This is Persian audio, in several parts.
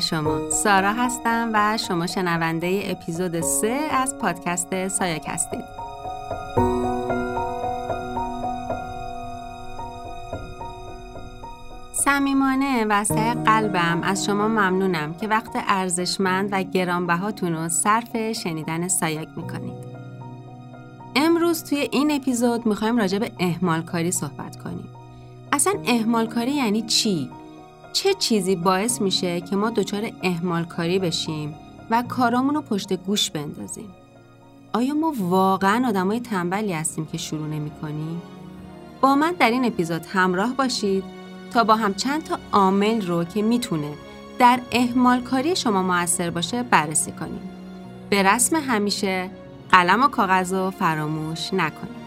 شما. سارا هستم و شما شنونده اپیزود 3 از پادکست سایاک هستید صمیمانه و قلبم. از شما ممنونم که وقت ارزشمند و گرانبهاتون رو صرف شنیدن سایاک می‌کنید. امروز توی این اپیزود می‌خوایم راجع به احمال کاری صحبت کنیم. اصلا احمال کاری یعنی چی؟ چه چیزی باعث میشه که ما دچار احمال کاری بشیم و کارامون رو پشت گوش بندازیم؟ آیا ما واقعا آدمای تنبلی هستیم که شروع نمی کنیم؟ با من در این اپیزود همراه باشید تا با هم چند تا عامل رو که می‌تونه در احمال کاری شما موثر باشه بررسی کنیم. به رسم همیشه قلم و کاغذ رو فراموش نکنید.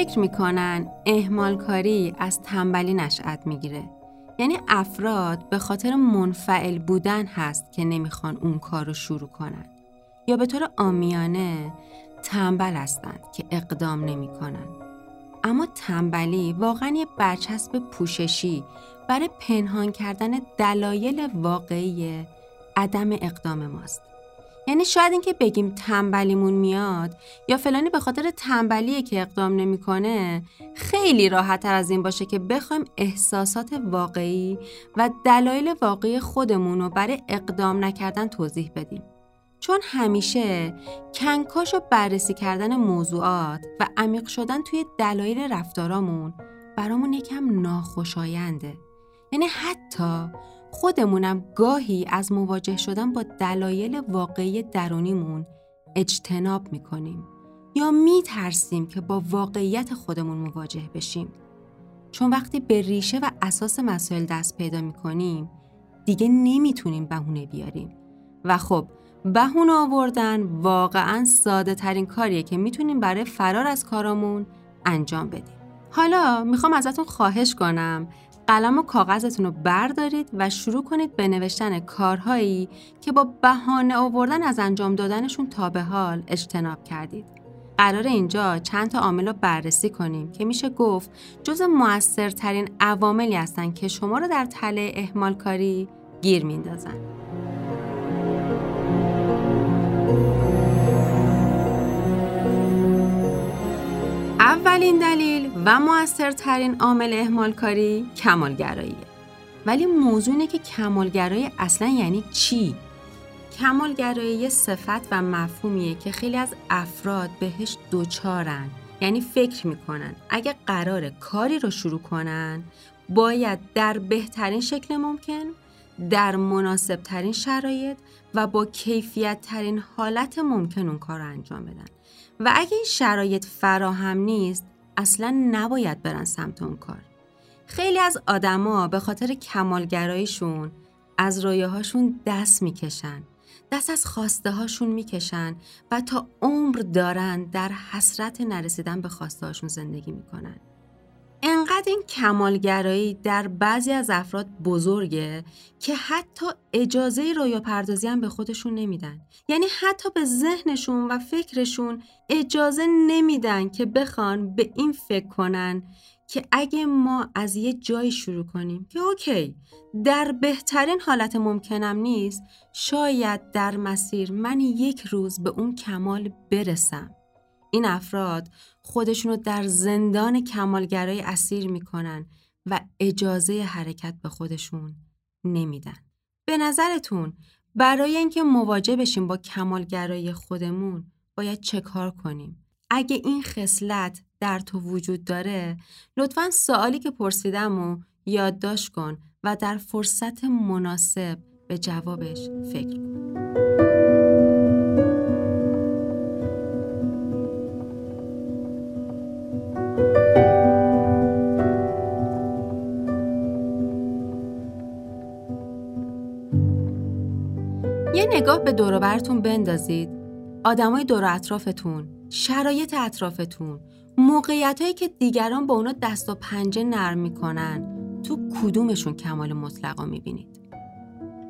فکر می‌کنن احمال کاری از تنبلی نشأت می‌گیره. یعنی افراد به خاطر منفعل بودن هست که نمی‌خوان اون کار رو شروع کنن. یا به طور آمیانه تنبل هستند که اقدام نمی‌کنن. اما تنبلی واقعا یه برچسب پوششی برای پنهان کردن دلایل واقعی عدم اقدام ماست. یعنی شاید اینکه بگیم تنبلیمون میاد یا فلانی به خاطر تنبلیه که اقدام نمی‌کنه خیلی راحت تر از این باشه که بخوایم احساسات واقعی و دلایل واقعی خودمون رو برای اقدام نکردن توضیح بدیم. چون همیشه کنکاش و بررسی کردن موضوعات و عمیق شدن توی دلایل رفتارامون برامون یکم ناخوشاینده. یعنی حتی خودمونم گاهی از مواجه شدن با دلایل واقعی درونیمون اجتناب می‌کنیم یا میترسیم که با واقعیت خودمون مواجه بشیم. چون وقتی به ریشه و اساس مسائل دست پیدا می‌کنیم دیگه نمی‌تونیم بهونه بیاریم. و خب بهونه آوردن واقعا ساده ترین کاریه که می‌تونیم برای فرار از کارامون انجام بدیم. حالا می‌خوام ازتون خواهش کنم قلم و کاغذتون رو بردارید و شروع کنید به نوشتن کارهایی که با بهانه آوردن از انجام دادنشون تا به حال اجتناب کردید. قرار اینجا چند تا عامل رو بررسی کنیم که میشه گفت جز موثرترین عواملی هستن که شما رو در تله احمال کاری گیر میندازن. اولین دلیل و موثرترین عامل اهمالکاری کمالگراییه ولی موضوع اینه که کمالگرایی اصلا یعنی چی؟ کمالگرایی یه صفت و مفهومیه که خیلی از افراد بهش دوچارن یعنی فکر می‌کنن. اگه قرار کاری رو شروع کنن باید در بهترین شکل ممکن در مناسب ترین شرایط و با کیفیت ترین حالت ممکن اون کار رو انجام بدن. و اگه این شرایط فراهم نیست اصلا نباید برن سمت اون کار. خیلی از آدما به خاطر کمالگراییشون از رویاهاشون دست می‌کشن دست از خواسته هاشون می‌کشن و تا عمر دارن در حسرت نرسیدن به خواسته هاشون زندگی می‌کنن. انقدر این کمالگرایی در بعضی از افراد بزرگه که حتی اجازه رویا پردازی هم به خودشون نمیدن. یعنی حتی به ذهنشون و فکرشون اجازه نمیدن که بخوان به این فکر کنن که اگه ما از یه جایی شروع کنیم که اوکی در بهترین حالت ممکنم نیست شاید در مسیر من یک روز به اون کمال برسم. این افراد خودشونو در زندان کمالگرای اسیر می‌کنن و اجازه حرکت به خودشون نمیدن. به نظرتون برای اینکه مواجه بشیم با کمالگرایی خودمون باید چه کار کنیم؟ اگه این خصلت در تو وجود داره لطفا سوالی که پرسیدم و یادداشت کن و در فرصت مناسب به جوابش فکر کن. نگاه به دوروبرتون بندازید. آدمای دور اطرافتون شرایط اطرافتون موقعیت هایی که دیگران با اونا دست و پنجه نرم می‌کنن تو کدومشون کمال مطلقا می‌بینید؟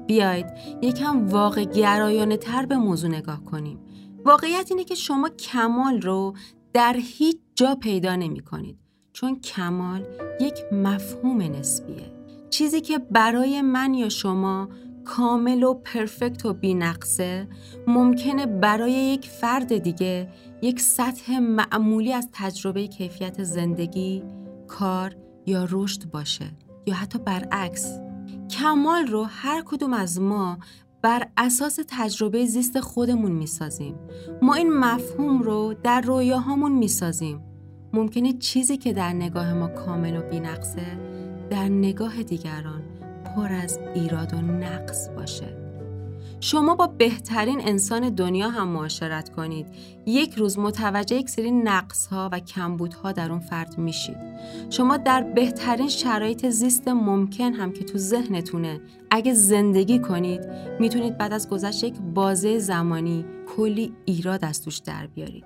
بیاید یکم واقع گرایانه تر به موضوع نگاه کنیم. واقعیت اینه که شما کمال رو در هیچ جا پیدا نمی کنید چون کمال یک مفهوم نسبیه. چیزی که برای من یا شما کامل و پرفکت و بینقصه ممکنه برای یک فرد دیگه یک سطح معمولی از تجربه کیفیت زندگی، کار یا رشد باشه یا حتی برعکس. کمال رو هر کدوم از ما بر اساس تجربه زیست خودمون می‌سازیم. ما این مفهوم رو در رویاهامون می‌سازیم. ممکنه چیزی که در نگاه ما کامل و بینقصه در نگاه دیگران پر از ایراد و نقص باشه. شما با بهترین انسان دنیا هم معاشرت کنید. یک روز متوجه یک سری نقص ها و کمبودها در اون فرد میشید. شما در بهترین شرایط زیست ممکن هم که تو ذهنتونه. اگه زندگی کنید می‌تونید بعد از گذشت یک بازه زمانی کلی ایراد از توش در بیارید.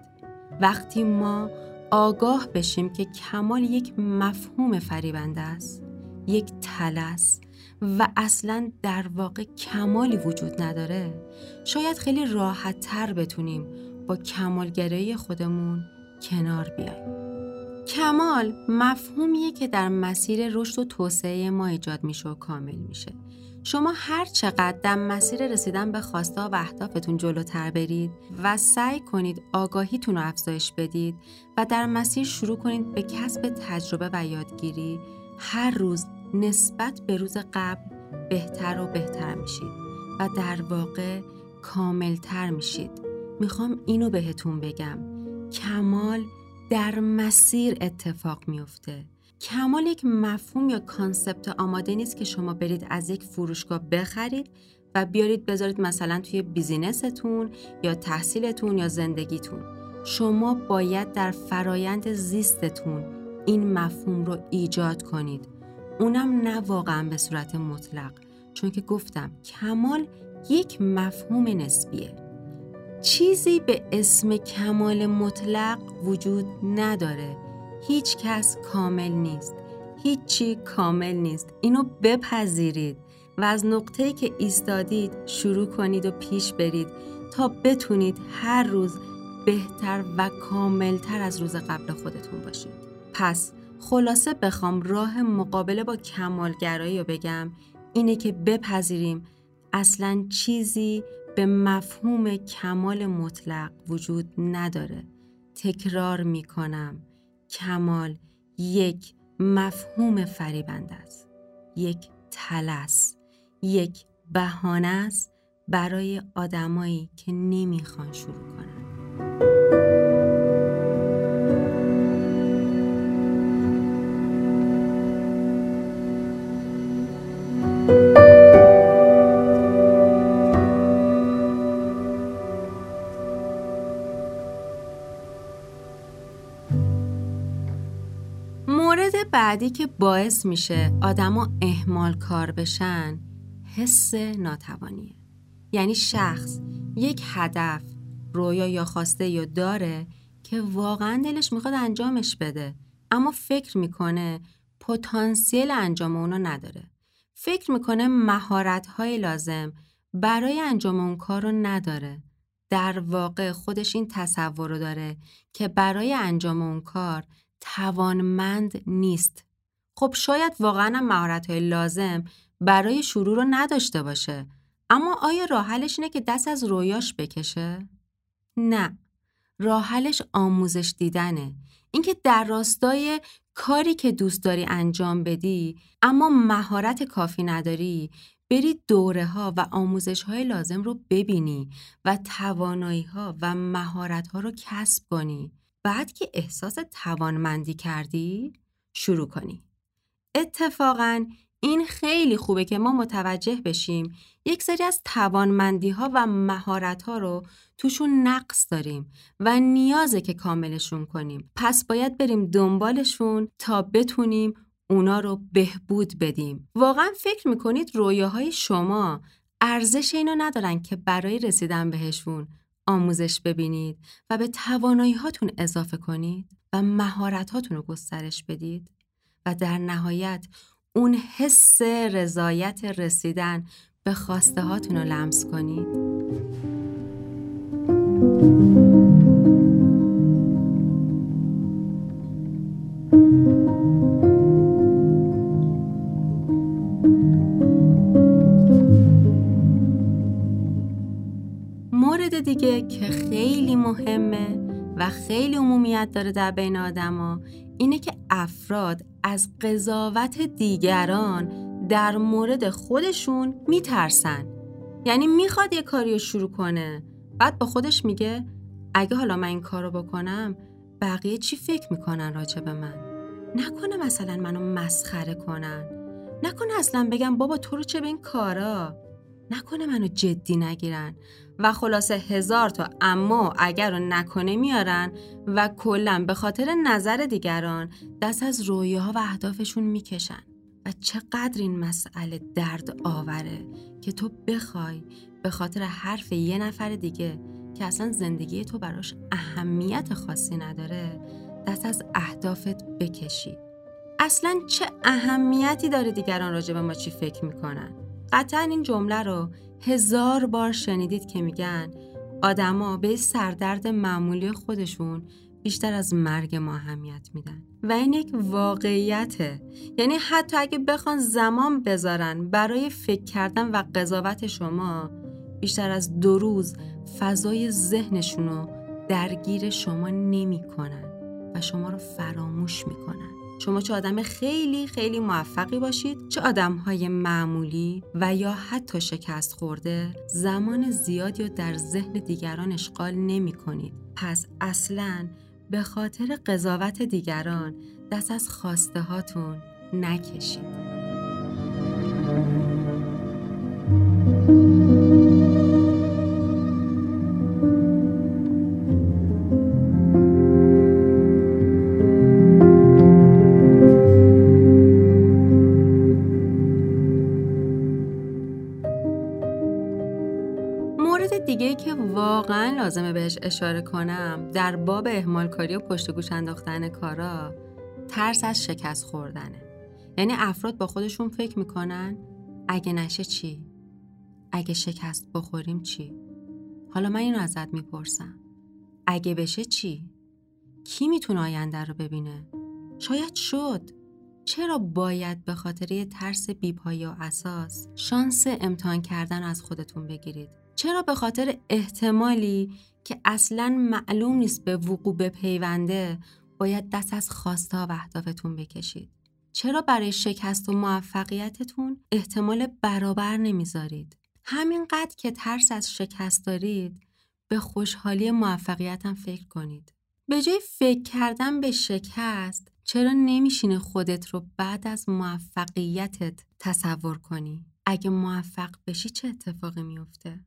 وقتی ما آگاه بشیم که کمال یک مفهوم فریبنده است یک تلس و اصلا در واقع کمالی وجود نداره. شاید خیلی راحت تر بتونیم با کمالگرایی خودمون کنار بیاییم کمال مفهومیه که در مسیر رشد و توسعه ما ایجاد میشه و کامل میشه. شما هر چقدر در مسیر رسیدن به خواسته و اهدافتون جلوتر برید و سعی کنید آگاهیتون رو افزایش بدید و در مسیر شروع کنید به کسب تجربه و یادگیری هر روز نسبت به روز قبل بهتر و بهتر میشید و در واقع کاملتر میشید. می‌خوام اینو بهتون بگم. کمال در مسیر اتفاق میفته. کمال یک مفهوم یا concept آماده نیست که شما برید از یک فروشگاه بخرید و بیارید بذارید مثلا توی business تون یا تحصیلتون یا زندگیتون. شما باید در فرایند زیستتون این مفهوم رو ایجاد کنید. اونم نه واقعا به صورت مطلق. چون که گفتم کمال یک مفهوم نسبیه. چیزی به اسم کمال مطلق وجود نداره. هیچ کس کامل نیست. هیچی کامل نیست. اینو بپذیرید و از نقطه‌ای که ایستادید شروع کنید و پیش برید تا بتونید هر روز بهتر و کاملتر از روز قبل خودتون باشید. پس خلاصه بخوام راه مقابله با کمالگرایی رو بگم. اینه که بپذیریم اصلا چیزی به مفهوم کمال مطلق وجود نداره. تکرار می‌کنم. کمال یک مفهوم فریبنده است. یک تلس یک بهانه است برای آدمایی که نمی‌خوان شروع کنن. بعدی که باعث میشه آدما اهمال کار بشن حس ناتوانیه. یعنی شخص یک هدف رویا یا خواسته یا داره که واقعا دلش می‌خواد انجامش بده. اما فکر می‌کنه پتانسیل انجام اونو نداره. فکر می‌کنه مهارت های لازم برای انجام اون کار رو نداره. در واقع خودش این تصور رو داره که برای انجام اون کار توانمند نیست. خب شاید واقعا مهارت های لازم برای شروع رو نداشته باشه. اما آیا راحلش اینه که دست از رویاش بکشه؟ نه. راحلش آموزش دیدنه. اینکه در راستای کاری که دوست داری انجام بدی اما مهارت کافی نداری بری دوره ها و آموزش های لازم رو ببینی و توانایی ها و مهارت ها رو کسب کنی بعد که احساس توانمندی کردی شروع کنی. اتفاقا این خیلی خوبه که ما متوجه بشیم یک سری از توانمندی ها و مهارت ها رو توشون نقص داریم و نیازه که کاملشون کنیم. پس باید بریم دنبالشون تا بتونیم اونا رو بهبود بدیم. واقعا فکر می‌کنید رویاهای شما ارزش اینو ندارن که برای رسیدن بهشون آموزش ببینید و به توانایی هاتون اضافه کنید و مهارت هاتون رو گسترش بدید و در نهایت اون حس رضایت رسیدن به خواسته هاتون رو لمس کنید. مورد دیگه که خیلی مهمه و خیلی عمومیت داره در بین آدما اینه که افراد از قضاوت دیگران در مورد خودشون میترسن. یعنی می‌خواد یه کاری رو شروع کنه بعد با خودش میگه اگه حالا من این کار رو بکنم بقیه چی فکر می‌کنن راجع به من؟ نکنه مثلا منو مسخره کنن. نکنه اصلا بگم بابا تو رو چه به این کارا؟ نکنه منو جدی نگیرن. و خلاصه هزار تا اما اگر رو نکنه میارن و کلا به خاطر نظر دیگران دست از رویاها و اهدافشون می‌کشن. و چقدر این مسئله درد آوره که تو بخوای به خاطر حرف یه نفر دیگه که اصلا زندگی تو براش اهمیت خاصی نداره دست از اهدافت بکشی. اصلا چه اهمیتی داره دیگران راجع به ما چی فکر می‌کنن؟ قطعا این جمله رو هزار بار شنیدید که میگن آدما به سردرد معمولی خودشون بیشتر از مرگ ما اهمیت میدن. و این یک واقعیته. یعنی حتی اگه بخوان زمان بذارن برای فکر کردن و قضاوت شما بیشتر از دو روز فضای ذهنشون رو درگیر شما نمی‌کنن و شما رو فراموش می‌کنن. شما چه آدم خیلی خیلی موفقی باشید چه آدم های معمولی و یا حتی شکست خورده زمان زیادی رو در ذهن دیگران اشغال نمی کنید. پس اصلا به خاطر قضاوت دیگران دست از خواسته هاتون نکشید. مورد دیگه که واقعا لازمه بهش اشاره کنم در باب اهمالکاری و پشت گوش انداختن کارا ترس از شکست خوردنه یعنی افراد با خودشون فکر می‌کنن اگه نشه چی؟ اگه شکست بخوریم چی؟ حالا من اینو ازت می‌پرسم اگه بشه چی؟ کی می‌تونه آینده رو ببینه؟ شاید شد چرا باید به خاطر یه ترس بیپایی و اساس شانس امتحان کردن از خودتون بگیرید؟ چرا به خاطر احتمالی که اصلا معلوم نیست به وقوع بپیونده باید دست از خواسته و اهدافتون بکشید چرا برای شکست و موفقیتتون احتمال برابر نمی‌ذارید همینقدر که ترس از شکست دارید به خوشحالی موفقیتم فکر کنید به جای فکر کردن به شکست چرا نمیشینه خودت رو بعد از موفقیتت تصور کنی؟ اگه موفق بشی چه اتفاقی میفته؟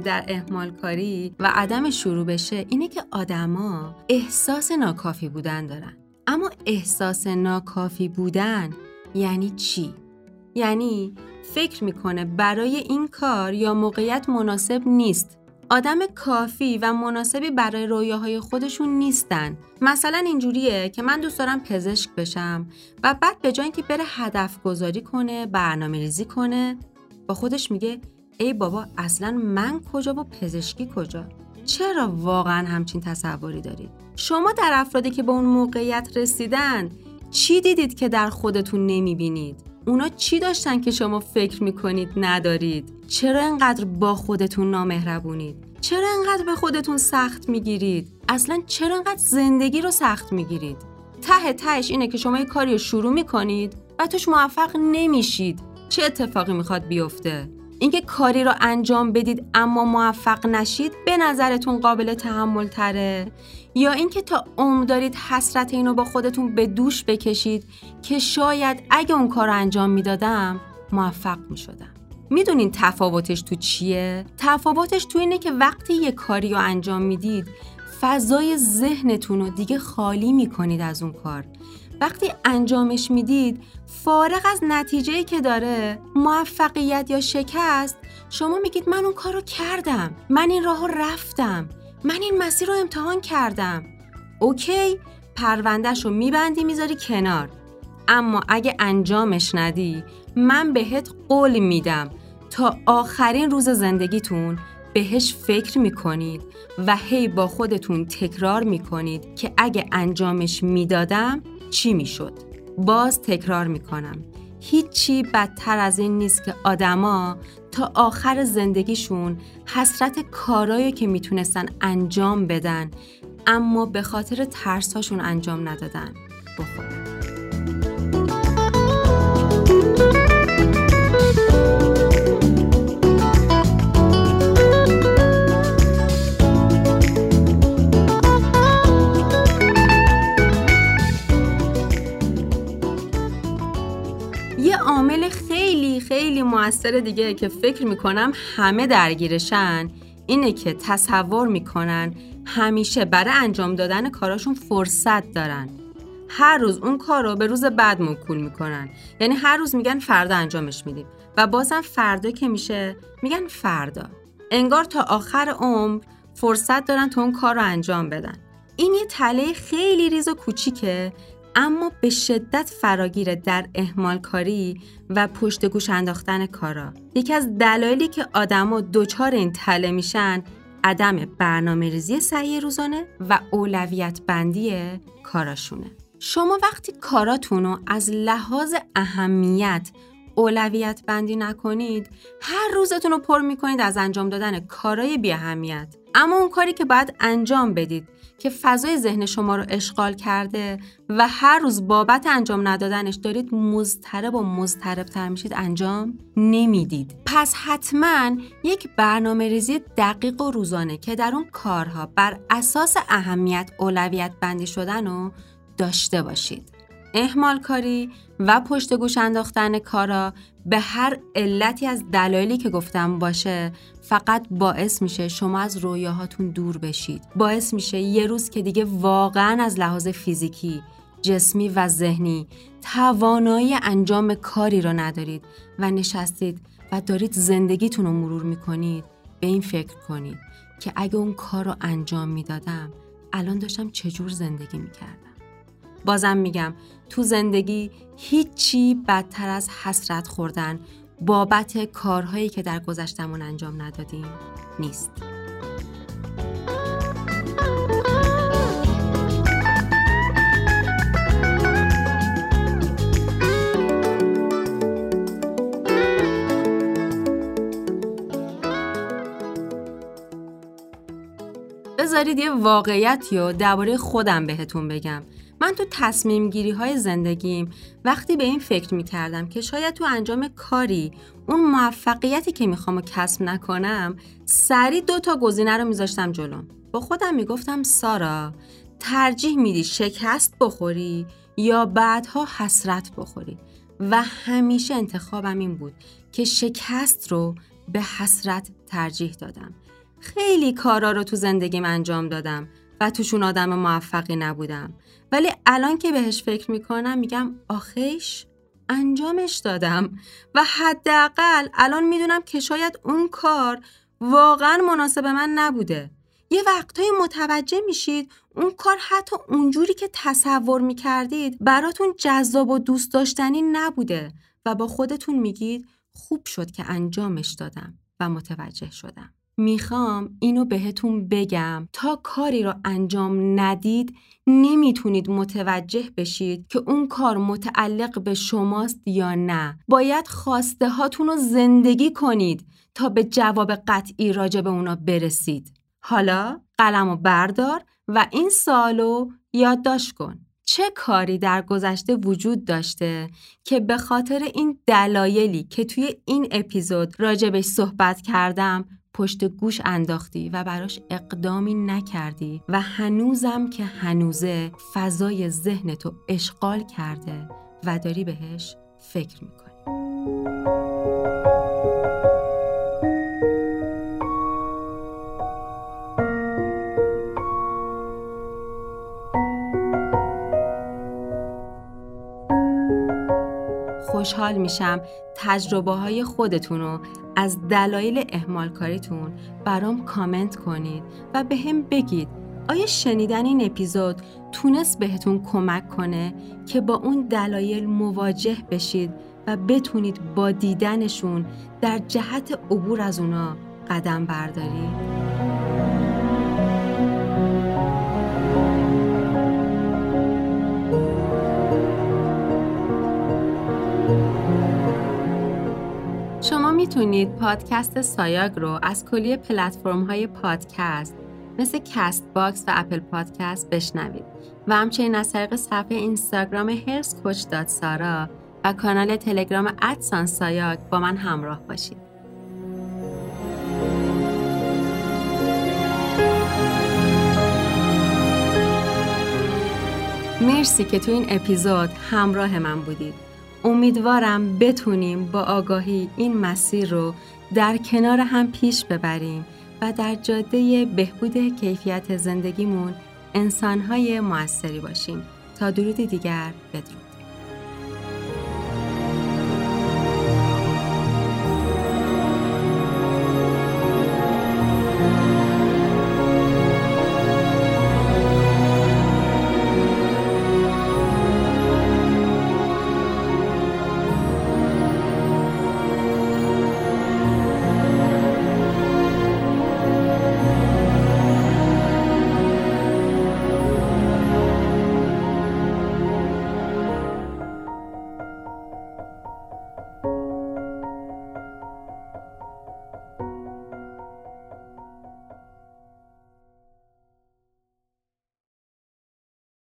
در اهمال کاری و عدم شروع بشه اینه که آدما احساس ناکافی بودن دارن. اما احساس ناکافی بودن یعنی چی؟ یعنی فکر می‌کنه برای این کار یا موقعیت مناسب نیست. آدم کافی و مناسبی برای رویاهای خودشون نیستن. مثلا اینجوریه که من دوست دارم پزشک بشم و بعد به جای اینکه بره هدف گذاری کنه برنامه ریزی کنه با خودش میگه ای بابا اصلا من کجا و پزشکی کجا؟ چرا واقعا همچین تصوری دارید؟ شما در افرادی که به اون موقعیت رسیدن چی دیدید که در خودتون نمی‌بینید؟ اونا چی داشتن که شما فکر می‌کنید ندارید؟ چرا انقدر با خودتون نامهربونید؟ چرا انقدر به خودتون سخت می‌گیرید؟ اصلا چرا انقدر زندگی رو سخت می‌گیرید؟ ته تهش اینه که شما یه کاری رو شروع می‌کنید و توش موفق نمیشید. چه اتفاقی می‌خواد بیفته؟ اینکه کاری رو انجام بدید اما موفق نشید به نظرتون قابل تحمل تره یا اینکه تا عمر دارید حسرت اینو با خودتون به دوش بکشید که شاید اگه اون کار رو انجام می‌دادم موفق می‌شدم؟ می‌دونین تفاوتش تو چیه؟ تفاوتش تو اینه که وقتی یه کاری رو انجام می‌دید فضای ذهنتون رو دیگه خالی می‌کنید از اون کار. وقتی انجامش می‌دید فارغ از نتیجه که داره موفقیت یا شکست شما میگید من اون کار رو کردم من این راه رو رفتم من این مسیر رو امتحان کردم. اوکی پروندهش رو میبندی می‌ذاری کنار. اما اگه انجامش ندی من بهت قول میدم تا آخرین روز زندگیتون بهش فکر می‌کنید و هی با خودتون تکرار می‌کنید که اگه انجامش می‌دادم چی می‌شد؟ باز تکرار می‌کنم. هیچی بدتر از این نیست که آدما تا آخر زندگیشون حسرت کارایی که می‌تونستن انجام بدن اما به خاطر ترساشون انجام ندادن. بخورن موثر دیگه که فکر می‌کنم همه درگیرشن اینه که تصور می‌کنن همیشه برای انجام دادن کاراشون فرصت دارن. هر روز اون کار رو به روز بعد موکول می‌کنن. یعنی هر روز میگن فردا انجامش میدیم و بازم فردا که میشه میگن فردا. انگار تا آخر عمر فرصت دارن تا اون کار رو انجام بدن. این یه تله خیلی ریز و کوچیکه اما به شدت فراگیره در اهمال کاری و پشت گوش انداختن کارا. یکی از دلایلی که آدما دچار این تله میشن عدم برنامه ریزی سعی روزانه و اولویت بندی کاراشونه. شما وقتی کاراتون رو از لحاظ اهمیت اولویت بندی نکنید هر روزتون رو پر می‌کنید از انجام دادن کارای بی اهمیت اما اون کاری که باید انجام بدید که فضای ذهن شما رو اشغال کرده و هر روز بابت انجام ندادنش دارید مضطرب و مضطربتر میشید انجام نمی‌دید. پس حتما یک برنامه ریزی دقیق و روزانه که در اون کارها بر اساس اهمیت اولویت بندی شدن رو داشته باشید. اهمال کاری و پشت گوش انداختن کارا به هر علتی از دلایلی که گفتم باشه فقط باعث میشه شما از رویاهاتون دور بشید. باعث میشه یه روز که دیگه واقعا از لحاظ فیزیکی جسمی و ذهنی توانایی انجام کاری رو ندارید و نشستید و دارید زندگیتون رو مرور می‌کنید به این فکر کنید که اگه اون کار رو انجام می‌دادم الان داشتم چجور زندگی می‌کردم. بازم میگم تو زندگی هیچی بدتر از حسرت خوردن بابت کارهایی که در گذشتمون انجام ندادیم نیست. بذارید یه واقعیتی رو درباره خودم بهتون بگم من تو تصمیم گیری های زندگیم وقتی به این فکر می کردم که شاید تو انجام کاری اون موفقیتی که می‌خوام و کسب نکنم سریع دو تا گزینه رو میذاشتم جلوم با خودم می‌گفتم سارا ترجیح میدی شکست بخوری یا بعدها حسرت بخوری؟ و همیشه انتخابم این بود که شکست رو به حسرت ترجیح دادم. خیلی کارا رو تو زندگیم انجام دادم. و توشون آدم موفقی نبودم. ولی الان که بهش فکر می‌کنم میگم آخیش انجامش دادم. و حداقل الان می‌دونم که شاید اون کار واقعا مناسب من نبوده. یه وقتایی متوجه میشید اون کار حتی اونجوری که تصور می‌کردید براتون جذاب و دوست داشتنی نبوده و با خودتون میگید خوب شد که انجامش دادم و متوجه شدم. می‌خوام اینو بهتون بگم. تا کاری رو انجام ندید نمی‌تونید متوجه بشید که اون کار متعلق به شماست یا نه. باید خواسته هاتون رو زندگی کنید تا به جواب قطعی راجع به اونا برسید. حالا قلم و بردار و این سالو یادداشت کن. چه کاری در گذشته وجود داشته که به خاطر این دلایلی که توی این اپیزود راجبش صحبت کردم پشت گوش انداختی و براش اقدامی نکردی و هنوزم که هنوزه فضای ذهنتو اشغال کرده و داری بهش فکر می‌کنی. خوشحال میشم تجربه های خودتون رو از دلایل اهمال کاریتون برام کامنت کنید و به هم بگید آیا شنیدن این اپیزود تونست بهتون کمک کنه که با اون دلایل مواجه بشید و بتونید با دیدنشون در جهت عبور از اونا قدم بردارید؟ می‌تونید پادکست سایاگ رو از کلیه پلتفرم های پادکست مثل کست باکس و اپل پادکست بشنوید و همچنین از طریق صفحه اینستاگرام هرس کوچ داد سارا و کانال تلگرام ادسان سایاگ با من همراه باشید. مرسی که تو این اپیزود همراه من بودید. امیدوارم بتونیم با آگاهی این مسیر رو در کنار هم پیش ببریم و در جاده بهبود کیفیت زندگیمون انسانهای موثری باشیم. تا درودی دیگر بدرود.